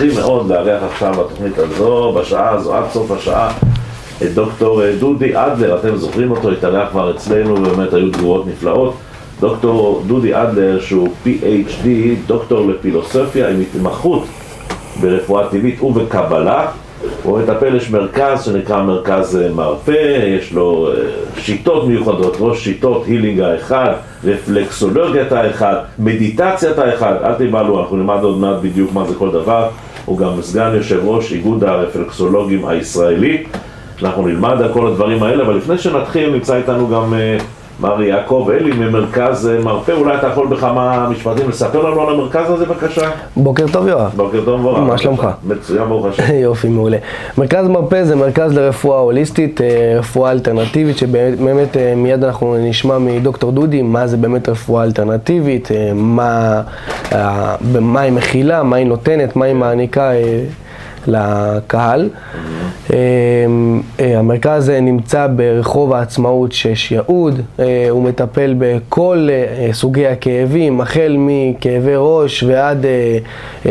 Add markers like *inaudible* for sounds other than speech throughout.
שמחים מאוד לארח עכשיו בתוכנית הזו, בשעה הזו, עד סוף השעה, את דוקטור דודי אדלר, אתם זוכרים אותו, התארח כבר אצלנו, ובאמת היו תגובות נפלאות. דוקטור דודי אדלר, שהוא PhD, דוקטור לפילוסופיה עם התמחות ברפואה טבעית ובקבלה. הוא מטפל, יש מרכז שנקרא מרכז אה, מרפא, יש לו אה, שיטות מיוחדות, ראש שיטות הילינג האחד, רפלקסולוגיית האחד, מדיטציית האחד, אל תיבהלו, אנחנו נלמד עוד מעט בדיוק מה זה כל דבר, הוא גם סגן יושב ראש איגוד הרפלקסולוגים הישראלי, אנחנו נלמד על כל הדברים האלה, אבל לפני שנתחיל נמצא איתנו גם אה, מר יעקב אלי ממרכז אה, מרפא, אולי אתה יכול בכמה משפטים לספר לנו על המרכז הזה בבקשה? בוקר טוב יואב. בוקר טוב מבורך. מה שלומך? מצוין ברוך השם. *laughs* יופי, מעולה. מרכז מרפא זה מרכז לרפואה הוליסטית, אה, רפואה אלטרנטיבית, שבאמת אה, מיד אנחנו נשמע מדוקטור דודי מה זה באמת רפואה אלטרנטיבית, מה, מה היא מכילה, מה היא נותנת, מה היא מעניקה. לקהל. אמ, אה, המרכז נמצא ברחוב העצמאות 6 יהוד, אה, הוא מטפל בכל אה, סוגי הכאבים, החל מכאבי ראש ועד אמ,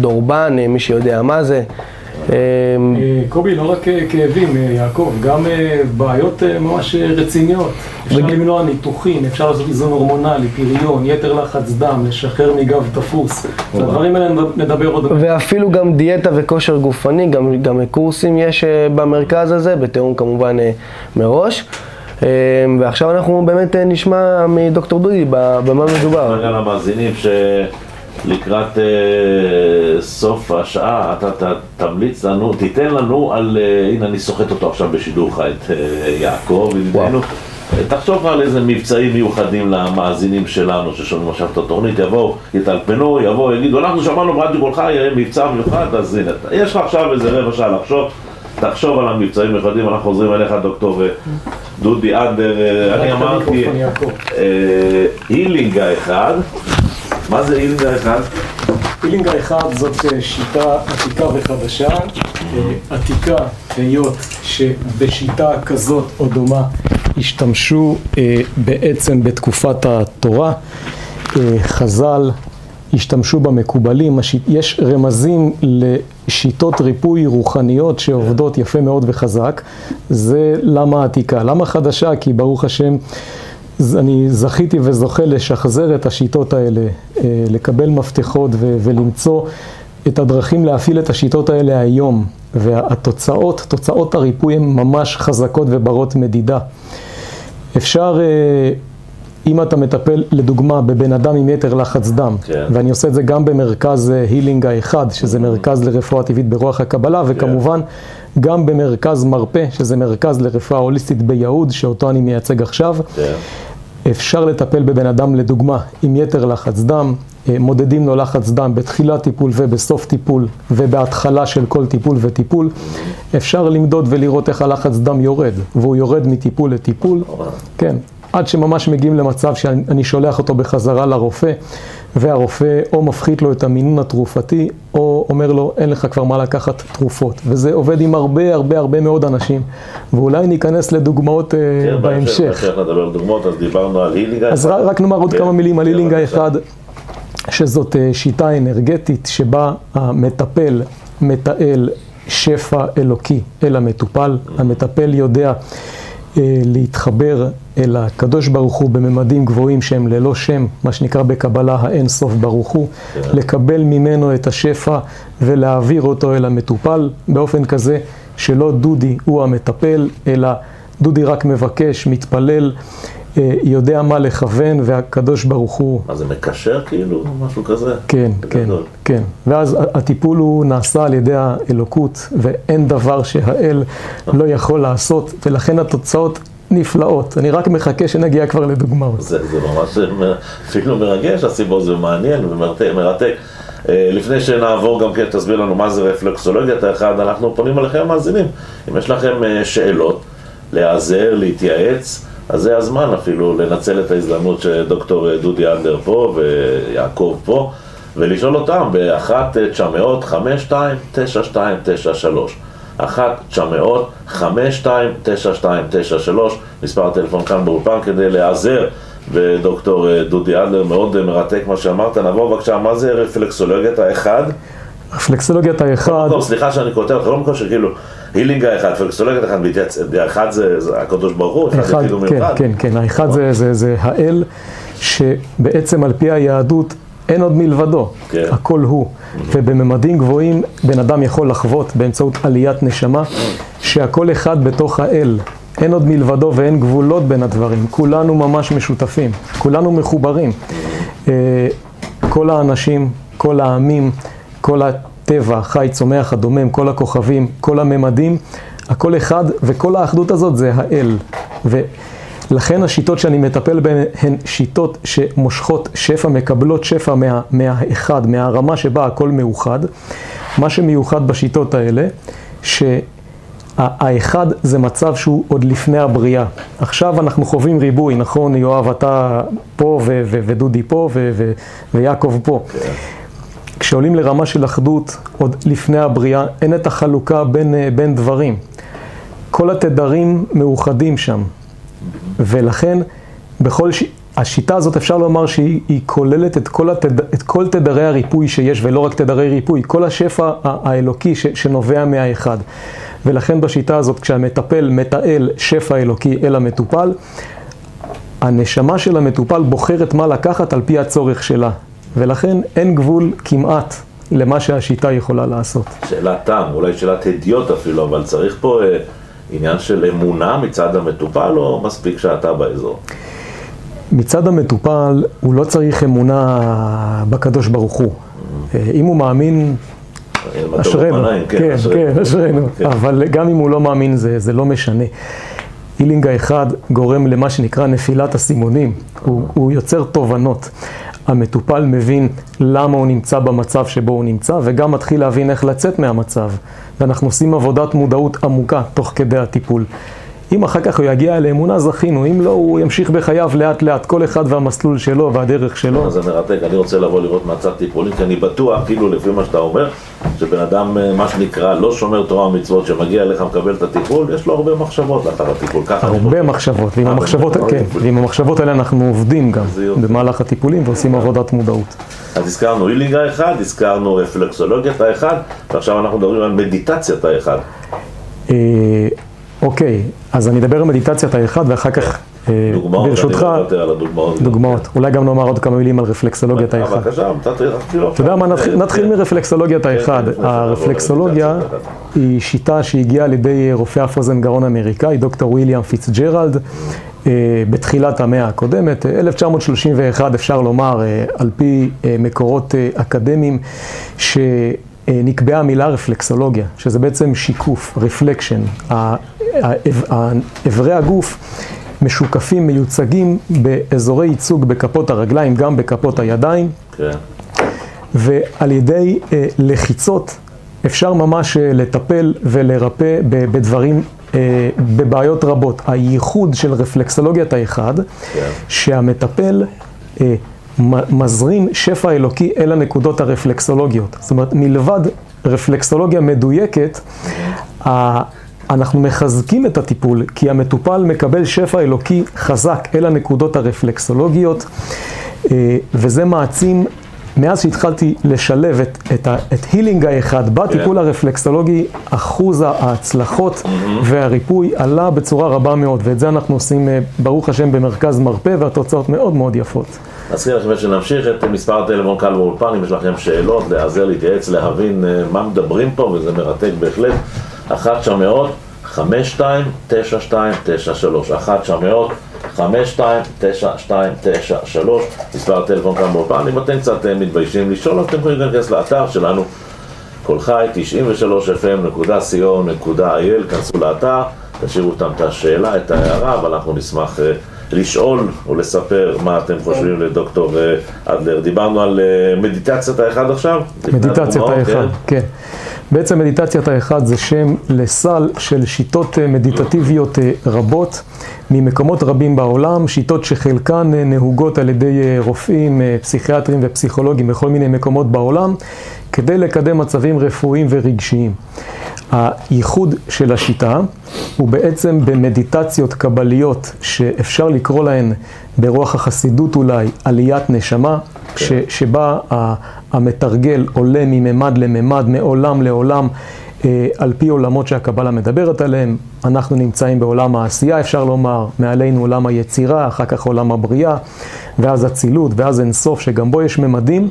דורבן, מי שיודע מה זה. אמ, אה, קובי, לא רק אה, כאבים, אה, יעקב, גם בעיות ממש רציניות. אפשר למנוע ניתוחים, אפשר לעשות איזון הורמונלי, פריון, יתר לחץ דם, לשחרר מגב תפוס. הדברים האלה נדבר עוד... ואפילו גם דיאטה וכושר גופני, גם, גם קורסים יש במרכז הזה, בתיאום כמובן מראש. ועכשיו אנחנו באמת נשמע מדוקטור דודי במה מדובר. רגע למאזינים ש... לקראת uh, סוף השעה, אתה ת, תמליץ לנו, תיתן לנו על, uh, הנה אני סוחט אותו עכשיו בשידור חי, את uh, יעקב, ידידנו. תחשוב על איזה מבצעים מיוחדים למאזינים שלנו ששומעים עכשיו את התוכנית, יבואו, יטלפנו, יבואו, יגידו, אנחנו שמענו ברדיו קול חי, יהיה מבצע מיוחד, אז הנה, יש לך עכשיו איזה רבע שעה לחשוב, תחשוב על המבצעים מיוחדים, אנחנו חוזרים אליך, דוקטור דודי אדר, אני אמרתי, healing האחד. מה זה healing האחד? healing האחד זאת אה, שיטה עתיקה וחדשה. אה, עתיקה היות שבשיטה כזאת או דומה השתמשו אה, בעצם בתקופת התורה. חז"ל השתמשו במקובלים, יש רמזים לשיטות ריפוי רוחניות שעובדות יפה מאוד וחזק. זה למה עתיקה. למה חדשה? כי ברוך השם אני זכיתי וזוכה לשחזר את השיטות האלה, אה, לקבל מפתחות ולמצוא את הדרכים להפעיל את השיטות האלה היום. והתוצאות, תוצאות הריפוי הן ממש חזקות וברות מדידה. אפשר, אה, אם אתה מטפל לדוגמה בבן אדם עם יתר לחץ דם, כן. ואני עושה את זה גם במרכז הילינג אה, האחד, שזה מרכז לרפואה טבעית ברוח הקבלה, וכמובן כן. גם במרכז מרפא, שזה מרכז לרפואה הוליסטית ביהוד, שאותו אני מייצג עכשיו. כן. אפשר לטפל בבן אדם, לדוגמה, עם יתר לחץ דם, אה, מודדים לו לחץ דם בתחילת טיפול ובסוף טיפול ובהתחלה של כל טיפול וטיפול. אפשר למדוד ולראות איך הלחץ דם יורד, והוא יורד מטיפול לטיפול. כן, עד שממש מגיעים למצב שאני שולח אותו בחזרה לרופא, והרופא או מפחית לו את המינון התרופתי, או אומר לו, אין לך כבר מה לקחת תרופות. וזה עובד עם הרבה הרבה הרבה מאוד אנשים. ואולי ניכנס לדוגמאות אה, כן, בהמשך. כן, בהמשך נדבר על דוגמאות, אז דיברנו על הילינג האחד. אז רק נאמר עוד כן, כמה מילים על כן, הילינג האחד, שזאת אה, שיטה אנרגטית שבה המטפל מתעל שפע אלוקי אל המטופל. המטפל יודע להתחבר אל הקדוש ברוך הוא בממדים גבוהים שהם ללא שם, מה שנקרא בקבלה האין סוף ברוך הוא, כן. לקבל ממנו את השפע ולהעביר אותו אל המטופל באופן כזה שלא דודי הוא המטפל, אלא דודי רק מבקש, מתפלל. אה, יודע מה לכוון, והקדוש ברוך הוא... מה זה מקשר כאילו? משהו כזה? כן, כן, כן. ואז הטיפול הוא נעשה על ידי האלוקות, ואין דבר שהאל לא יכול לעשות, ולכן התוצאות נפלאות. אני רק מחכה שנגיע כבר לדוגמאות. זה, זה ממש אפילו מרגש, הסיפור זה מעניין ומרתק. אה, לפני שנעבור גם כן, תסביר לנו מה זה רפלקסולוגיית האחד, אנחנו פונים אליכם המאזינים. אם יש לכם אה, שאלות, להיעזר, להתייעץ, אז זה הזמן אפילו לנצל את ההזדמנות שדוקטור דודי אנדר פה ויעקב פה ולשאול אותם ב-1-900-5292-9293 1-900-5292-9293 מספר הטלפון כאן באולפן כדי להיעזר בדוקטור דודי אנדר, מאוד מרתק מה שאמרת. נעבור בבקשה, מה זה רפלקסולוגיית האחד? רפלקסולוגיית האחד, סליחה שאני אותך, לא מקום שכאילו, הילינג האחד, פלקסולוגיית האחד, האחד זה הקדוש ברוך הוא, אחד זה כאילו כן, מיוחד. כן, כן, האחד זה, זה, זה האל, שבעצם על פי היהדות אין עוד מלבדו, כן. הכל הוא. ובממדים גבוהים בן אדם יכול לחוות באמצעות עליית נשמה, שהכל אחד בתוך האל. אין עוד מלבדו ואין גבולות בין הדברים, כולנו ממש משותפים, כולנו מחוברים. אה, כל האנשים, כל העמים, כל הטבע, חי, צומח, הדומם, כל הכוכבים, כל הממדים, הכל אחד, וכל האחדות הזאת זה האל. ולכן השיטות שאני מטפל בהן הן שיטות שמושכות שפע, מקבלות שפע מה, מהאחד, מהרמה שבה הכל מאוחד. מה שמיוחד בשיטות האלה, שהאחד זה מצב שהוא עוד לפני הבריאה. עכשיו אנחנו חווים ריבוי, נכון, יואב, אתה פה ודודי פה ויעקב פה. כשעולים לרמה של אחדות, עוד לפני הבריאה, אין את החלוקה בין, אה, בין דברים. כל התדרים מאוחדים שם, ולכן בכל ש... השיטה הזאת אפשר לומר שהיא היא כוללת את כל, התד... את כל תדרי הריפוי שיש, ולא רק תדרי ריפוי, כל השפע האלוקי ש... שנובע מהאחד. ולכן בשיטה הזאת, כשהמטפל מתעל שפע אלוקי אל המטופל, הנשמה של המטופל בוחרת מה לקחת על פי הצורך שלה. ולכן אין גבול כמעט למה שהשיטה יכולה לעשות. שאלת תם, אולי שאלת הדיוט אפילו, אבל צריך פה אה, עניין של אמונה מצד המטופל, או מספיק שאתה באזור? מצד המטופל, הוא לא צריך אמונה בקדוש ברוך הוא. אה, אם הוא מאמין, אה, אשרינו. כן, כן, אשרינו. כן. אבל גם אם הוא לא מאמין, זה, זה לא משנה. הילינג האחד גורם למה שנקרא נפילת הסימונים. הוא, הוא יוצר תובנות. המטופל מבין למה הוא נמצא במצב שבו הוא נמצא, וגם מתחיל להבין איך לצאת מהמצב. ואנחנו עושים עבודת מודעות עמוקה תוך כדי הטיפול. אם אחר כך הוא יגיע לאמונה, זכינו. אם לא, הוא ימשיך בחייו לאט לאט, כל אחד והמסלול שלו והדרך שלו. זה מרתק, אני רוצה לבוא לראות מהצד טיפולים, כי אני בטוח, כאילו לפי מה שאתה אומר, שבן אדם, אה, מה שנקרא, לא שומר תורה ומצוות, שמגיע אליך מקבל את הטיפול, יש לו הרבה מחשבות לאחר הטיפול, הרבה. מחשבות, ועם אה, המחשבות? כן, ועם המחשבות האלה אנחנו עובדים גם. במהלך הטיפולים ועושים עבודת מודעות. אז הזכרנו הילינג האחד, הזכרנו רפלקסולוגיית האחד, ועכשיו אנחנו מדברים על מדיטציית האחד. אוקיי, אז אני אדבר על מדיטציית האחד ואחר כך, אה, דוגמאות, ברשותך, הדוגמאות. דוגמאות. אולי גם נאמר עוד כמה מילים על רפלקסולוגיית אה, האחד. אתה יודע מה, נתחיל- נתחיל מרפלקסולוגיית האחד. כן, שנעבור הרפלקסולוגיה היא שיטה שהגיעה על ידי רופא אף אוזן גרון אמריקאי, דוקטור ויליאם פיצג'רלד, אה, בתחילת המאה הקודמת, אה, 1931 אפשר לומר, על פי מקורות אקדמיים, שנקבעה המילה רפלקסולוגיה, שזה בעצם שיקוף, רפלקשן. איברי הגוף משוקפים, מיוצגים באזורי ייצוג בכפות הרגליים, גם בכפות הידיים. כן, ועל ידי אה, לחיצות אפשר ממש אה, לטפל ולרפא ב- בדברים, אה, בבעיות רבות. הייחוד של רפלקסולוגיית האחד, כן. שהמטפל אה, מזרים שפע אלוקי אל הנקודות הרפלקסולוגיות. זאת אומרת, מלבד רפלקסולוגיה מדויקת, אנחנו מחזקים את הטיפול, כי המטופל מקבל שפע אלוקי חזק אל הנקודות הרפלקסולוגיות, אה, וזה מעצים, מאז שהתחלתי לשלב את, את, ה- את הילינג האחד בטיפול כן. הרפלקסולוגי, אחוז ההצלחות והריפוי עלה בצורה רבה מאוד, ואת זה אנחנו עושים, אה, ברוך השם, במרכז מרפא, והתוצאות מאוד מאוד יפות. נזכיר לכם שנמשיך את מספר הטלפון קל באולפן, אם יש לכם שאלות, להיעזר, להתייעץ, להבין אה, מה מדברים פה, וזה מרתק בהחלט. 1 900 52 92 93 1 900 52 92 93 מספר הטלפון כאן באולפן. אם אתם קצת אה, מתביישים לשאול, אתם יכולים להיכנס לאתר שלנו, כל חי 93fm.co.il, כנסו לאתר, תשאירו אותם את השאלה, את ההערה, אבל אנחנו נשמח אה, לשאול ולספר מה אתם חושבים לדוקטור אה, אדלר. דיברנו על אה, מדיטציית האחד עכשיו? מדיטציית דוגמאות, האחד, כן? כן. בעצם מדיטציית האחד זה שם לסל של שיטות אה, מדיטטיביות אה, רבות ממקומות רבים בעולם, שיטות שחלקן אה, נהוגות על ידי אה, רופאים, אה, פסיכיאטרים ופסיכולוגים בכל מיני מקומות בעולם, כדי לקדם מצבים רפואיים ורגשיים. הייחוד של השיטה הוא בעצם במדיטציות קבליות שאפשר לקרוא להן ברוח החסידות אולי עליית נשמה, ש, שבה המתרגל עולה מממד לממד, מעולם לעולם, אה, על פי עולמות שהקבלה מדברת עליהם. אנחנו נמצאים בעולם העשייה, אפשר לומר, מעלינו עולם היצירה, אחר כך עולם הבריאה, ואז אצילות, ואז אינסוף, שגם בו יש ממדים.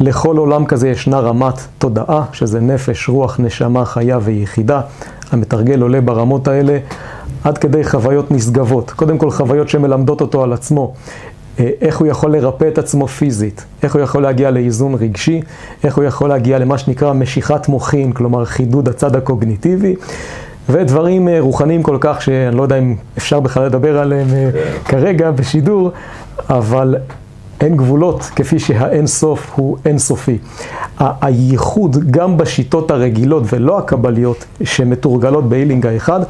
לכל עולם כזה ישנה רמת תודעה, שזה נפש, רוח, נשמה, חיה ויחידה. המתרגל עולה ברמות האלה עד כדי חוויות נשגבות. קודם כל חוויות שמלמדות אותו על עצמו. אה, איך הוא יכול לרפא את עצמו פיזית, איך הוא יכול להגיע לאיזון רגשי, איך הוא יכול להגיע למה שנקרא משיכת מוחין, כלומר חידוד הצד הקוגניטיבי, ודברים אה, רוחניים כל כך שאני לא יודע אם אפשר בכלל לדבר עליהם אה, כרגע בשידור, אבל אין גבולות, כפי שהאין סוף הוא אין סופי. הייחוד גם בשיטות הרגילות ולא הקבליות שמתורגלות באילינג האחד,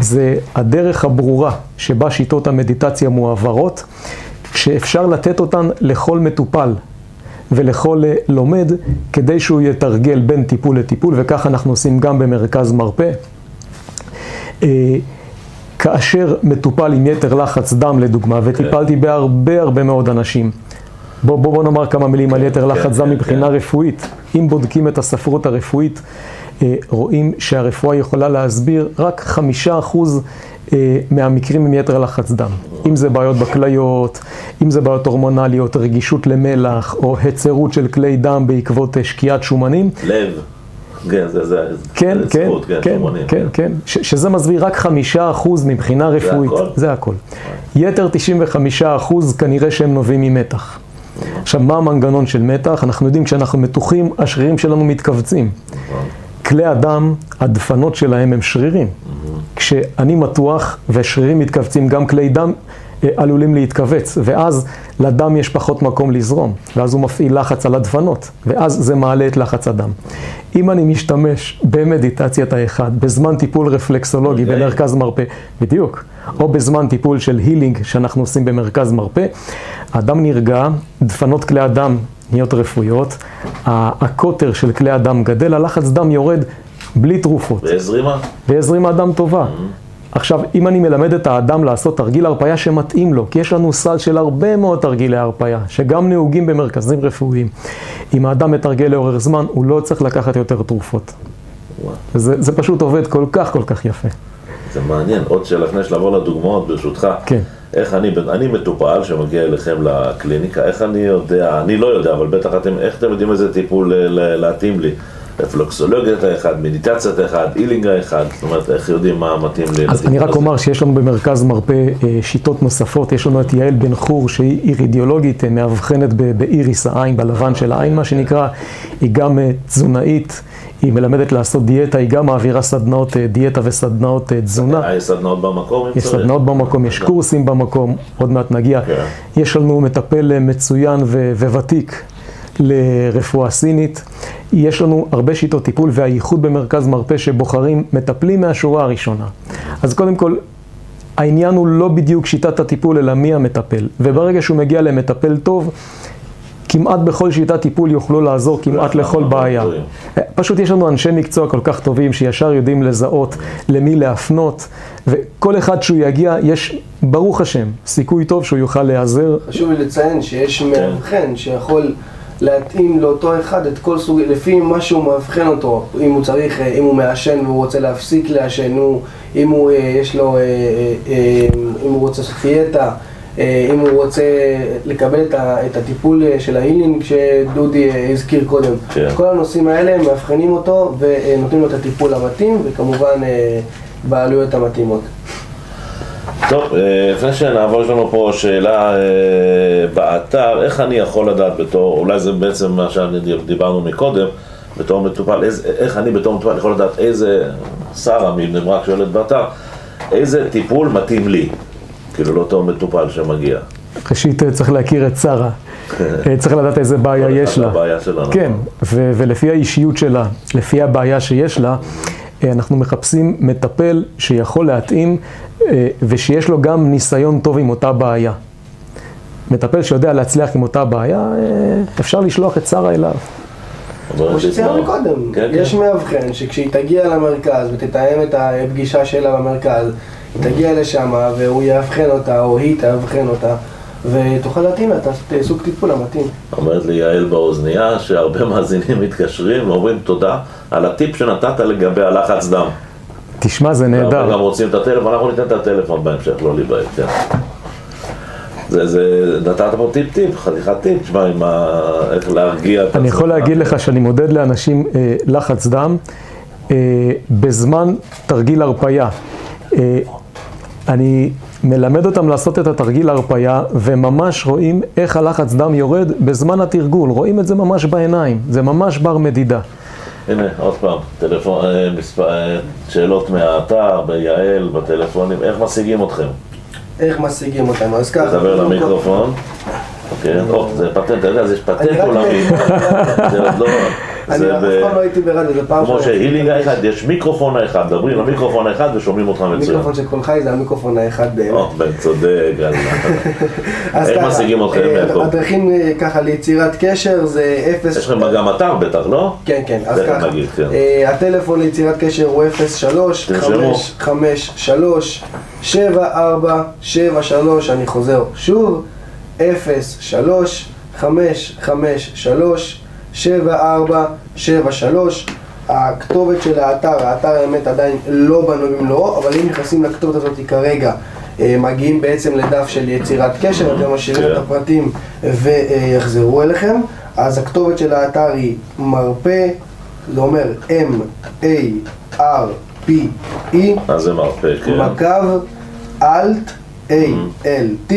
זה הדרך הברורה שבה שיטות המדיטציה מועברות, שאפשר לתת אותן לכל מטופל ולכל לומד, כדי שהוא יתרגל בין טיפול לטיפול, וכך אנחנו עושים גם במרכז מרפא. כאשר מטופל עם יתר לחץ דם לדוגמה, וטיפלתי בהרבה הרבה מאוד אנשים, בוא, בוא, בוא נאמר כמה מילים על יתר לחץ דם מבחינה רפואית. אם בודקים את הספרות הרפואית, אה, רואים שהרפואה יכולה להסביר רק חמישה אחוז אה, מהמקרים עם יתר לחץ דם. אם זה בעיות בכליות, אם זה בעיות הורמונליות, רגישות למלח, או היצרות של כלי דם בעקבות אה, שקיעת שומנים. לב. כן, זה, זה, כן, זה כן, זכות, כן, כן, שומנים, כן, כן, ש, שזה מסביר רק חמישה אחוז מבחינה רפואית. הכל? זה הכל. יתר 95 אחוז כנראה שהם נובעים ממתח. עכשיו, מה המנגנון של מתח? אנחנו יודעים כשאנחנו מתוחים, השרירים שלנו מתכווצים. כלי הדם, הדפנות שלהם הם שרירים. כשאני מתוח והשרירים מתכווצים, גם כלי דם אה, עלולים להתכווץ, ואז לדם יש פחות מקום לזרום, ואז הוא מפעיל לחץ על הדפנות, ואז זה מעלה את לחץ הדם. אם אני משתמש במדיטציית האחד, בזמן טיפול רפלקסולוגי אוקיי. במרכז מרפא, בדיוק, או בזמן טיפול של הילינג שאנחנו עושים במרכז מרפא, האדם נרגע, דפנות כלי הדם נהיות רפואיות, הקוטר של כלי הדם גדל, הלחץ דם יורד בלי תרופות. והזרימה? והזרימה דם טובה. עכשיו, אם אני מלמד את האדם לעשות תרגיל הרפאיה שמתאים לו, כי יש לנו סל של הרבה מאוד תרגילי הרפאיה, שגם נהוגים במרכזים רפואיים. אם האדם מתרגל לאורך זמן, הוא לא צריך לקחת יותר תרופות. זה, זה פשוט עובד כל כך כל כך יפה. זה מעניין. עוד שאלה לפני שנעבור לדוגמאות, ברשותך. כן. איך אני, אני מטופל שמגיע אליכם לקליניקה, איך אני יודע, אני לא יודע, אבל בטח אתם, איך אתם יודעים איזה טיפול ל- להתאים לי? רפלוקסולוגית האחד, מדיטציית האחד, אילינג האחד, זאת אומרת, איך יודעים מה מתאים לי? אז אני רק אומר שיש לנו במרכז מרפא אה, שיטות נוספות, יש לנו את יעל בן חור שהיא אירידיאולוגית, אה, מאבחנת באיריס העין, בלבן של העין מה שנקרא, היא גם אה, תזונאית, היא מלמדת לעשות דיאטה, היא גם מעבירה סדנאות אה, דיאטה וסדנאות אה, תזונה. יש סדנאות במקום, אם יש צריך? סדנאות במקום, יש קורסים במקום, עוד מעט נגיע. כן. יש לנו מטפל מצוין וותיק לרפואה סינית. יש לנו הרבה שיטות טיפול והייחוד במרכז מרפא שבוחרים מטפלים מהשורה הראשונה. אז קודם כל, העניין הוא לא בדיוק שיטת הטיפול, אלא מי המטפל. וברגע שהוא מגיע למטפל טוב, כמעט בכל שיטת טיפול יוכלו לעזור כמעט לכל בעיה. פשוט יש לנו אנשי מקצוע כל כך טובים שישר יודעים לזהות למי להפנות, וכל אחד שהוא יגיע, יש, ברוך השם, סיכוי טוב שהוא יוכל להיעזר. חשוב לי לציין שיש מאבחן שיכול להתאים לאותו אחד את כל סוג, לפי מה שהוא מאבחן אותו, אם הוא צריך, אה, אם הוא מעשן והוא רוצה להפסיק לעשן, אם הוא, אה, יש לו, אה, אם הוא רוצה אה, אם הוא רוצה לקבל את הטיפול של ההילינג שדודי הזכיר קודם. כן. כל הנושאים האלה מאבחנים אותו ונותנים לו את הטיפול המתאים וכמובן בעלויות המתאימות. טוב, אה, לפני שנעבור, יש לנו פה שאלה אה, באתר, איך אני יכול לדעת בתור, אולי זה בעצם מה שדיברנו מקודם, בתור מטופל, איזה, איך אני בתור מטופל יכול לדעת איזה, שרה מבני ברק שואלת באתר, איזה טיפול מתאים לי, כאילו לאותו מטופל שמגיע. ראשית אה, צריך להכיר את שרה, *laughs* צריך לדעת איזה בעיה יש לה. הבעיה שלנו. כן, ו- ולפי האישיות שלה, לפי הבעיה שיש לה, אנחנו מחפשים מטפל שיכול להתאים ושיש לו גם ניסיון טוב עם אותה בעיה. מטפל שיודע להצליח עם אותה בעיה, אה, אפשר לשלוח את שרה אליו. כמו שציינו קודם, כן, יש כן. מאבחן שכשהיא תגיע למרכז ותתאם את הפגישה שלה במרכז, היא תגיע לשם והוא יאבחן אותה או היא תאבחן אותה ותוכל להתאים לה את הסוג טיפול המתאים. אומרת לי יעל באוזנייה שהרבה *laughs* מאזינים מתקשרים ואומרים תודה על הטיפ שנתת לגבי הלחץ דם. תשמע, זה אנחנו נהדר. גם רוצים את הטלפון, אנחנו ניתן את הטלפון בהמשך, לא להיבהל, כן. זה, זה, נתת פה טיפ טיפ, חתיכת טיפ, תשמע, עם ה... איך להרגיע את אני יכול עצמך. להגיד לך שאני מודד לאנשים אה, לחץ דם אה, בזמן תרגיל הרפייה. אה, אני מלמד אותם לעשות את התרגיל הרפייה, וממש רואים איך הלחץ דם יורד בזמן התרגול. רואים את זה ממש בעיניים, זה ממש בר מדידה. הנה, עוד פעם, טלפון, אה, מספר, אה, שאלות מהאתר, ביעל, בטלפונים, איך משיגים אתכם? איך משיגים אותנו? אז ככה, תדבר למיקרופון. כן, או, זה פטנט, אתה יודע, זה אני פטנט עולמי. *laughs* זה עוד לא... אני אף פעם לא הייתי ברדיו, זה פעם כמו. שהילינג האחד, יש מיקרופון האחד, מדברים למיקרופון האחד ושומעים אותך מצוין. המיקרופון של כל חי זה המיקרופון האחד באמת. צודק, איך *laughs* משיגים אתכם, אה, יעקב? הדרכים אה, ככה ליצירת קשר זה 0... יש לכם גם אתר בטח, לא? כן, כן, אז ככה. כן. אה, הטלפון ליצירת קשר הוא 03 תרשמו. 553 7473 אני חוזר שוב 03 553 7473 הכתובת של האתר, האתר האמת עדיין לא בנוי במלואו, אבל אם נכנסים לכתובת הזאת כרגע, אה, מגיעים בעצם לדף של יצירת קשר, אתם משאירים כן. את הפרטים ויחזרו אליכם. אז הכתובת של האתר היא מרפא, זה אומר M-A-R-P-E, מה זה מרפא, כן? מקו אלט, A-L-T,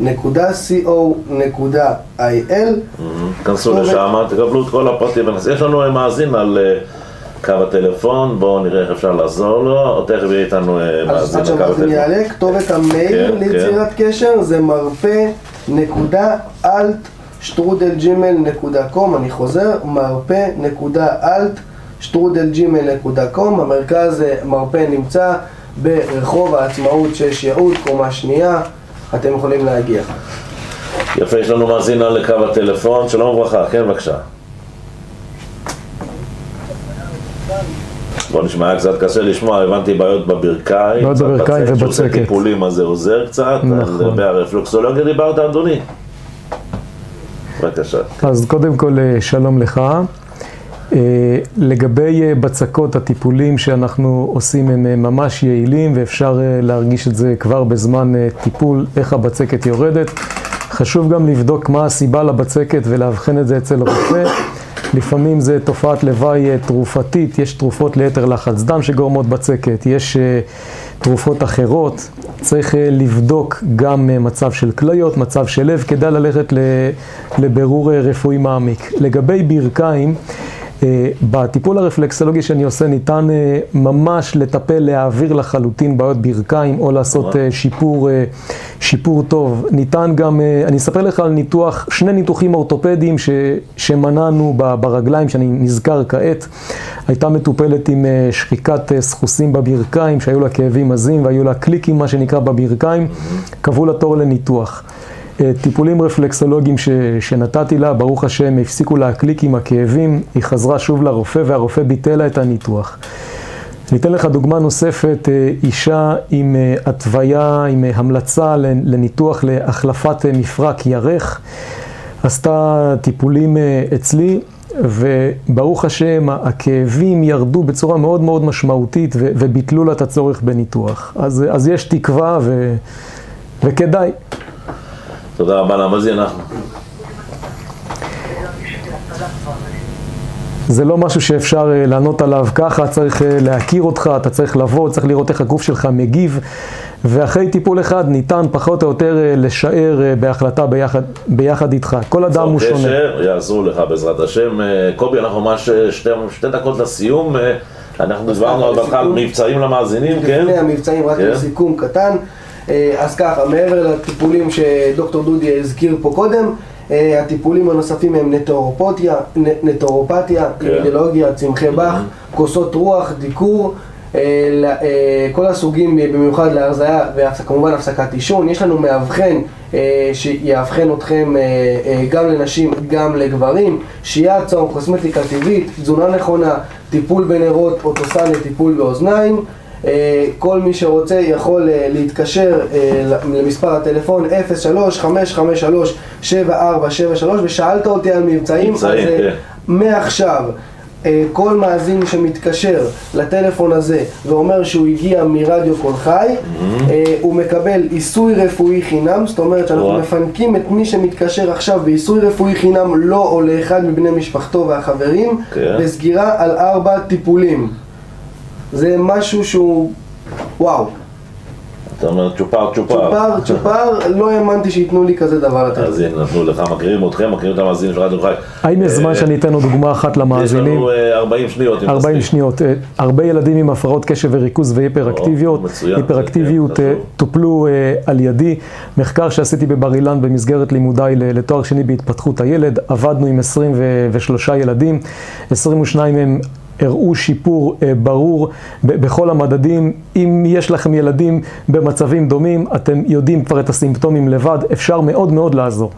נקודה co נקודה il כנסו. לשם, תקבלו את כל הפרטים. יש לנו מאזין על אה, קו הטלפון, בואו נראה איך אפשר לעזור לו, או תכף יהיה איתנו אה, אז מאזין על קו הטלפון. יעלה, כתובת המייל כן, ליצירת קשר זה מרפא נקודה אלט שטרודל ג'ימל נקודה קום, אני חוזר, מרפא נקודה אלט שטרודל ג'ימל נקודה קום, המרכז אה, מרפא נמצא ברחוב העצמאות 6 יהוד, קומה שנייה, אתם יכולים להגיע. יפה, יש לנו מאזין על קו הטלפון, שלום וברכה, כן בבקשה. בוא נשמע, היה קצת קשה לשמוע, הבנתי בעיות בברכיים. בעיות בברכיים בצק, שעושה ובצקת. טיפולים אז זה עוזר קצת, נכון. לגבי הרפלוקסולוגיה דיברת אדוני? בבקשה. אז קודם כל, אה, שלום לך. אה, לגבי אה, בצקות, הטיפולים שאנחנו עושים הם אה, ממש יעילים ואפשר להרגיש את זה כבר בזמן טיפול, איך הבצקת יורדת. חשוב גם לבדוק מה הסיבה לבצקת ולאבחן את זה אצל רופא. לפעמים זה תופעת לוואי תרופתית, יש תרופות ליתר לחץ דם שגורמות בצקת, יש אה, תרופות אחרות, צריך אה, לבדוק גם אה, מצב של כליות, מצב של לב, כדאי ללכת לבירור רפואי מעמיק. לגבי ברכיים, בטיפול הרפלקסולוגי שאני עושה ניתן אה, ממש לטפל, להעביר לחלוטין בעיות ברכיים או לעשות אה, שיפור, אה, שיפור טוב. ניתן גם, אה, אני אספר לך על ניתוח, שני ניתוחים אורתופדיים ש, שמנענו ברגליים, שאני נזכר כעת. הייתה מטופלת עם אה, שחיקת אה, סחוסים בברכיים, שהיו לה כאבים עזים והיו לה קליקים, מה שנקרא, בברכיים. קבעו לה תור לניתוח. אה, טיפולים רפלקסולוגיים ש, שנתתי לה, ברוך השם, הפסיקו להקליק עם הכאבים, היא חזרה שוב לרופא והרופא ביטל לה את הניתוח. אני אתן לך דוגמה נוספת, אה, אישה עם אה, התוויה, עם המלצה לניתוח להחלפת מפרק ירך, עשתה טיפולים אצלי, וברוך השם, הכאבים ירדו בצורה מאוד מאוד משמעותית וביטלו לה את הצורך בניתוח. אז, אז יש תקווה ו- וכדאי. תודה רבה למאזין, אנחנו. זה לא משהו שאפשר אה, לענות עליו ככה, צריך אה, להכיר אותך, אתה צריך לבוא, צריך לראות איך הגוף שלך מגיב, ואחרי טיפול אחד ניתן פחות או יותר אה, לשער בהחלטה ביחד, ביחד איתך. כל אדם הוא שונה. קשר, יעזרו לך בעזרת השם. קובי, אנחנו ממש שתי, שתי דקות לסיום. אנחנו דיברנו על מבצעים למאזינים, כן? לפני המבצעים, רק כן. לסיכום קטן. אה, אז ככה, מעבר לטיפולים שדוקטור דודי הזכיר פה קודם, אה, הטיפולים הנוספים הם נטורופתיה, נטורופתיה, כן. אידיאולוגיה, צמחי באך, כוסות רוח, דיקור, אה, כל הסוגים במיוחד להרזיה וכמובן הפסקת עישון, יש לנו מאבחן שיאבחן אתכם גם לנשים, גם לגברים, שיהיה צום, קוסמטיקה טבעית, תזונה נכונה, טיפול בנרות, אוטוסן לטיפול באוזניים כל מי שרוצה יכול אה, להתקשר אה, למספר הטלפון 03-553-7473 ושאלת אותי על מבצעים, מבצעים, אז אה, כן. מעכשיו אה, כל מאזין שמתקשר לטלפון הזה ואומר שהוא הגיע מרדיו קול חי, אה, הוא מקבל עיסוי רפואי חינם, זאת אומרת שאנחנו וואו. מפנקים את מי שמתקשר עכשיו בעיסוי רפואי חינם לו או לאחד מבני משפחתו והחברים, כן. בסגירה על ארבע טיפולים. זה משהו שהוא, וואו, אתה אומר צ'ופר צ'ופר. צ'ופר, צ'ופר, לא האמנתי שייתנו לי כזה דבר לתת. אז הנה, נתנו לך, מכירים אתכם, מכירים את המאזינים של רדיו חי. האם יש זמן אה, שאני אתן לו דוגמה אחת יש למאזינים? לנו אה, 40 שניות. אם 40 תספיק. שניות. אה, הרבה ילדים עם הפרעות קשב וריכוז והיפראקטיביות. היפראקטיביות כן, אה. טופלו אה, על ידי. מחקר שעשיתי בבר אילן במסגרת לימודיי לתואר שני בהתפתחות הילד. עבדנו עם 23 ילדים. 22 מהם הראו שיפור אה, ברור בכל המדדים. אם יש לכם ילדים במצבים דומים, אתם יודעים כבר את הסימפטומים לבד, אפשר מאוד מאוד לעזור.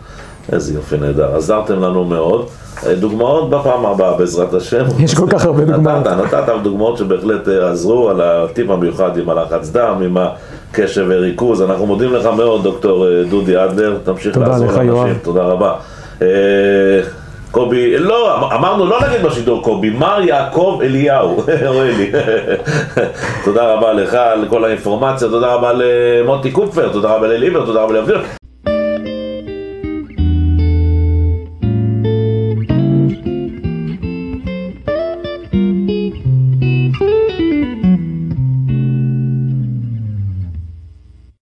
איזה יופי נהדר, עזרתם לנו מאוד. אה, דוגמאות בפעם הבאה בעזרת השם. יש כל כך הרבה דוגמאות. נתת, נתת דוגמאות שבהחלט אה, עזרו על הטיפ המיוחד עם הלחץ דם, עם הקשב וריכוז. אנחנו מודים לך מאוד, דוקטור דודי אדלר. תמשיך תודה לעזור לך, לאנשים. יואב. תודה רבה. קובי, לא, אמ- אמרנו לא נגיד בשידור קובי, מר יעקב אליהו, *laughs* רואה לי. *laughs* תודה רבה לך על כל האינפורמציה, תודה רבה למוטי קופפר, תודה רבה לליבר, תודה רבה לאבדיר.